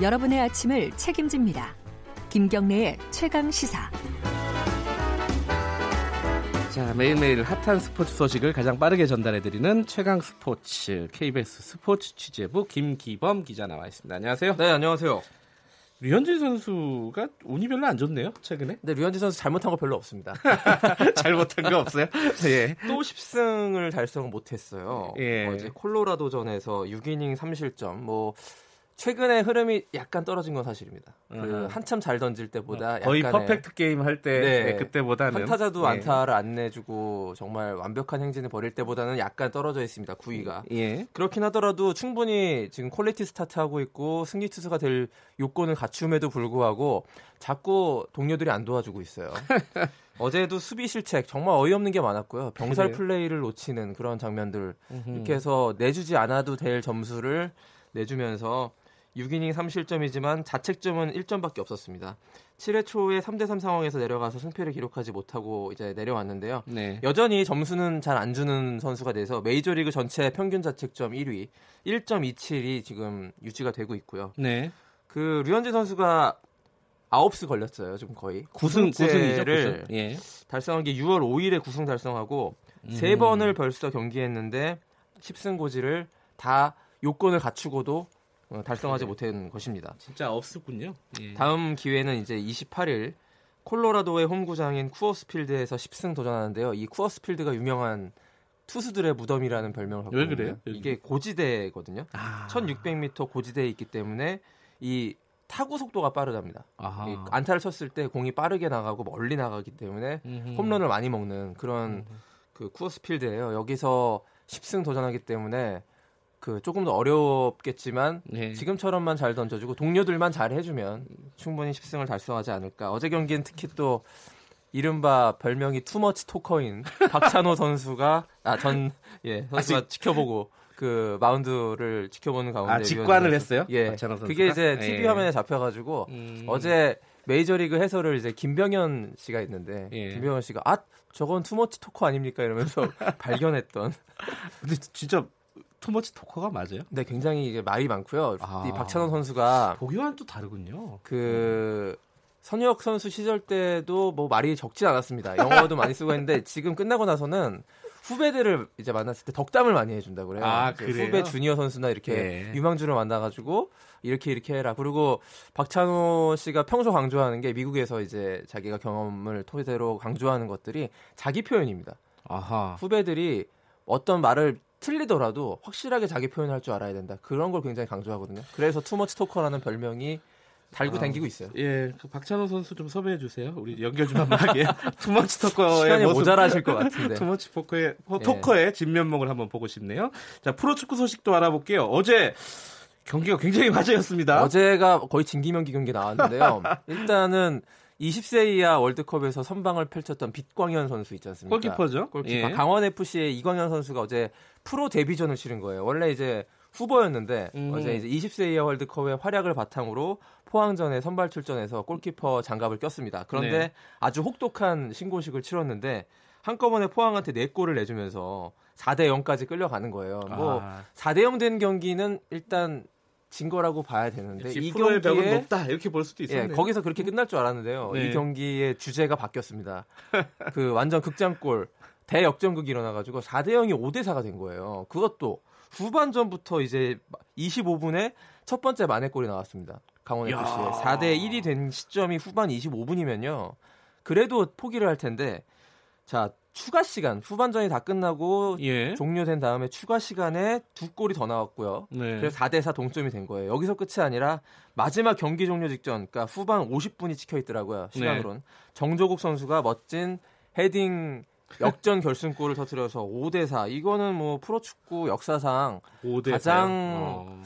여러분의 아침을 책임집니다. 김경래의 최강 시사. 자, 매일매일 핫한 스포츠 소식을 가장 빠르게 전달해드리는 최강 스포츠 KBS 스포츠 취재부 김기범 기자 나와 있습니다. 안녕하세요. 네, 안녕하세요. 류현진 선수가 운이 별로 안 좋네요, 최근에. 네, 류현진 선수 잘못한 거 별로 없습니다. 잘못한 거 없어요? 예. 또 10승을 달성 못했어요. 예. 어제 콜로라도전에서 6이닝 3실점. 뭐 최근에 흐름이 약간 떨어진 건 사실입니다. 그 음. 한참 잘 던질 때보다 거의 약간의 퍼펙트 게임 할때 네. 그때보다는 한타자도 예. 안타를 안 내주고 정말 완벽한 행진을 벌일 때보다는 약간 떨어져 있습니다. 구위가. 예. 그렇긴 하더라도 충분히 지금 quality start하고 있고 승리 투수가 될 요건을 갖춤에도 불구하고 자꾸 동료들이 안 도와주고 있어요. 어제도 수비 실책 정말 어이없는 게 많았고요. 병살 그래요? 플레이를 놓치는 그런 장면들. 이렇게 해서 내주지 않아도 될 점수를 내주면서 6이닝 3실점이지만 자책점은 1점밖에 없었습니다. 7회 초에 3대3 상황에서 내려가서 승패를 기록하지 못하고 이제 내려왔는데요. 네. 여전히 점수는 잘 안 주는 선수가 돼서 메이저리그 전체 평균 자책점 1위 1.27이 지금 유지가 되고 있고요. 네. 그 류현진 선수가 9스 걸렸어요. 지금 거의. 구승 구승이죠, 구승제를 구승. 예. 달성한 게 6월 5일에 구승 달성하고 음. 세 번을 벌써 경기했는데 10승 고지를 다 요건을 갖추고도 어, 달성하지 못한 것입니다. 진짜 없었군요. 예. 다음 기회는 이제 28일 콜로라도의 홈구장인 쿠어스필드에서 10승 도전하는데요. 이 쿠어스필드가 유명한 투수들의 무덤이라는 별명을 갖고. 그래요? 여기? 이게 고지대거든요. 아. 1600m 고지대에 있기 때문에 이 타구 속도가 빠르답니다. 아하. 이 안타를 쳤을 때 공이 빠르게 나가고 멀리 나가기 때문에 음흠. 홈런을 많이 먹는 그런 그 쿠어스필드예요. 여기서 10승 도전하기 때문에 그 조금 더 어렵겠지만 네. 지금처럼만 잘 던져주고 동료들만 잘 해주면 충분히 10승을 달성하지 않을까. 어제 경기는 특히 또 이른바 별명이 투머치 토커인 박찬호 선수가 아 전 예 선수가 지켜보고 그 마운드를 지켜보는 가운데 아, 직관을 했어요? 예? 그게 이제 TV 예. 화면에 잡혀가지고 음. 어제 메이저리그 해설을 이제 김병현 씨가 있는데 예. 김병현 씨가 아 저건 투머치 토커 아닙니까 이러면서 발견했던 근데 진짜 투머치 토커가 맞아요? 근데 굉장히 이게 말이 많고요. 아. 이 박찬호 선수가 보기와는 또 다르군요. 그 선유혁 선수 시절 때도 뭐 말이 적진 않았습니다. 영어도 많이 쓰고 했는데 지금 끝나고 나서는 후배들을 이제 만났을 때 덕담을 많이 해준다 그래요. 아, 그 그래요? 후배 주니어 선수나 이렇게 예. 유망주를 만나가지고 이렇게 이렇게 해라. 그리고 박찬호 씨가 평소 강조하는 게 미국에서 이제 자기가 경험을 토대로 강조하는 것들이 자기 표현입니다. 아하. 후배들이 어떤 말을 틀리더라도 확실하게 자기 표현을 할 줄 알아야 된다. 그런 걸 굉장히 강조하거든요. 그래서 too much talker라는 별명이 달고 아. 다니고 있어요. 예, 그 박찬호 선수 좀 섭외해 주세요. 우리 연결 좀 한번 하게. too much talker의 시간이 모습. 모자라실 것 같은데. 투머치 포커의 어, 예. 토커의 진면목을 한번 보고 싶네요. 자, 프로축구 소식도 알아볼게요. 어제 경기가 굉장히 화제였습니다. 어제가 거의 진기명기 경기 나왔는데요. 일단은 20세 이하 월드컵에서 선방을 펼쳤던 빛광현 선수 있지 않습니까? 골키퍼죠. 골키퍼. 예. 강원 FC의 이광현 선수가 어제 프로 데뷔전을 치른 거예요. 원래 이제 후보였는데 음. 어제 이제 20세 이하 월드컵의 활약을 바탕으로 포항전에 선발 출전해서 골키퍼 장갑을 꼈습니다. 그런데 네. 아주 혹독한 신고식을 치렀는데 한꺼번에 포항한테 4골을 내주면서 4대 0까지 끌려가는 거예요. 뭐 아, 4대 0 된 경기는 일단 진 거라고 봐야 되는데 이 경기에 높다 이렇게 볼 수도 예, 있었네요. 거기서 그렇게 끝날 줄 알았는데요. 네. 이 경기의 주제가 바뀌었습니다. 그 완전 극장골 대역전극이 일어나가지고 4대 0이 5대 4가 된 거예요. 그것도 후반전부터 이제 25분에 첫 번째 만회골이 나왔습니다. 강원 야. FC에 4대 1이 된 시점이 후반 25분이면요. 그래도 포기를 할 텐데 자 추가 시간 후반전이 다 끝나고 예. 종료된 다음에 추가 시간에 두 골이 더 나왔고요. 네. 그래서 4대 4 동점이 된 거예요. 여기서 끝이 아니라 마지막 경기 종료 직전, 그러니까 후반 50분이 찍혀 있더라고요. 시간으론 정조국 선수가 멋진 헤딩 역전 결승골을 터뜨려서 5대 4. 이거는 뭐 프로축구 역사상 5대 가장 어,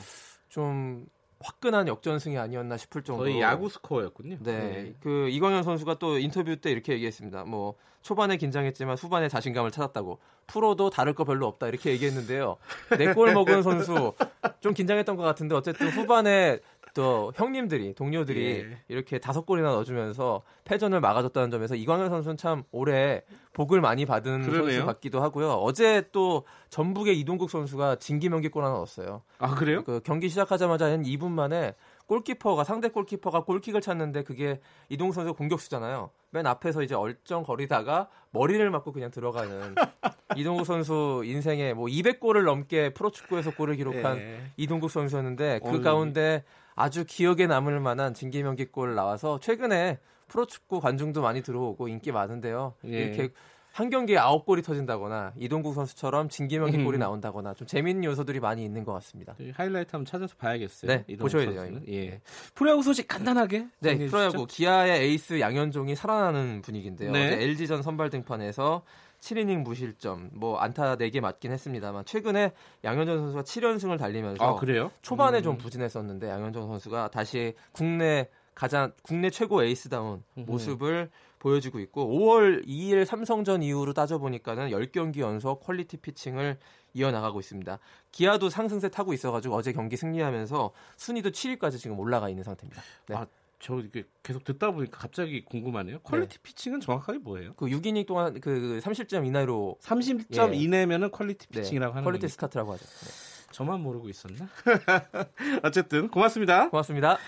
좀 화끈한 역전승이 아니었나 싶을 정도로 거의 야구 스코어였군요. 네. 그 이광현 선수가 또 인터뷰 때 이렇게 얘기했습니다. 뭐 초반에 긴장했지만 후반에 자신감을 찾았다고. 프로도 다를 거 별로 없다 이렇게 얘기했는데요. 네 골 먹은 선수 좀 긴장했던 것 같은데 어쨌든 후반에 또 형님들이 동료들이 예. 이렇게 다섯 골이나 넣어주면서 패전을 막아줬다는 점에서 이광현 선수는 참 올해 복을 많이 받은 그러네요. 선수 같기도 하고요. 어제 또 전북의 이동국 선수가 진기명기골 하나 넣었어요. 아 그래요? 그 경기 시작하자마자 한 2분 만에 골키퍼가 상대 골키퍼가 골킥을 찼는데 그게 이동국 선수 공격수잖아요. 맨 앞에서 이제 얼쩡거리다가 머리를 맞고 그냥 들어가는 이동국 선수 인생에 뭐 200골을 넘게 프로축구에서 골을 기록한 예. 이동국 선수였는데 그 오늘 가운데 아주 기억에 남을 만한 징계명기 골 나와서 최근에 프로축구 관중도 많이 들어오고 인기 많은데요. 예. 이렇게 한 경기에 아홉 골이 터진다거나 이동국 선수처럼 징계명기 골이 음. 나온다거나 좀 재밌는 요소들이 많이 있는 것 같습니다. 이 하이라이트 한번 찾아서 봐야겠어요. 네, 보셔야 돼요, 선수는. 예. 네. 프로야구 소식 간단하게. 네, 프로야구. 기아의 에이스 양현종이 살아나는 분위기인데요. 네. 어제 LG전 선발 등판에서 7이닝 무실점, 뭐 안타 4개 맞긴 했습니다만 최근에 양현종 선수가 7연승을 달리면서 아 그래요? 초반에 음. 좀 부진했었는데 양현종 선수가 다시 국내 가장 국내 최고 에이스다운. 모습을 보여주고 있고 5월 2일 삼성전 이후로 따져보니까는 10경기 연속 quality pitching을 이어나가고 있습니다. 기아도 상승세 타고 있어가지고 어제 경기 승리하면서 순위도 7위까지 지금 올라가 있는 상태입니다. 네. 아, 저 이게 계속 듣다 보니까 갑자기 궁금하네요. quality pitching은 정확하게 뭐예요? 그 6이닝 동안 그 3실점 이내로 3실점 예. 이내면은 quality 네, pitching이라고 하는 quality 겁니까? start라고 하죠. 네. 저만 모르고 있었나? 어쨌든 고맙습니다. 고맙습니다.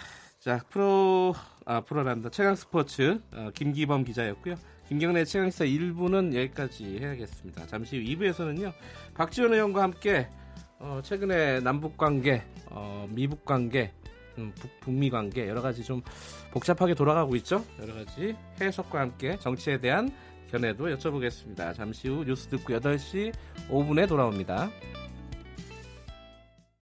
자 프로 아 프로란다 최강 스포츠 어, 김기범 기자였고요. 김경래 최강 시사 1부는 여기까지 해야겠습니다. 잠시 후 2부에서는요 박지원 의원과 함께 어, 최근에 남북 관계, 어, 미북 관계, 음, 북, 북미 관계 여러 가지 좀 복잡하게 돌아가고 있죠. 여러 가지 해석과 함께 정치에 대한 견해도 여쭤보겠습니다. 잠시 후 뉴스 듣고 8시 5분에 돌아옵니다.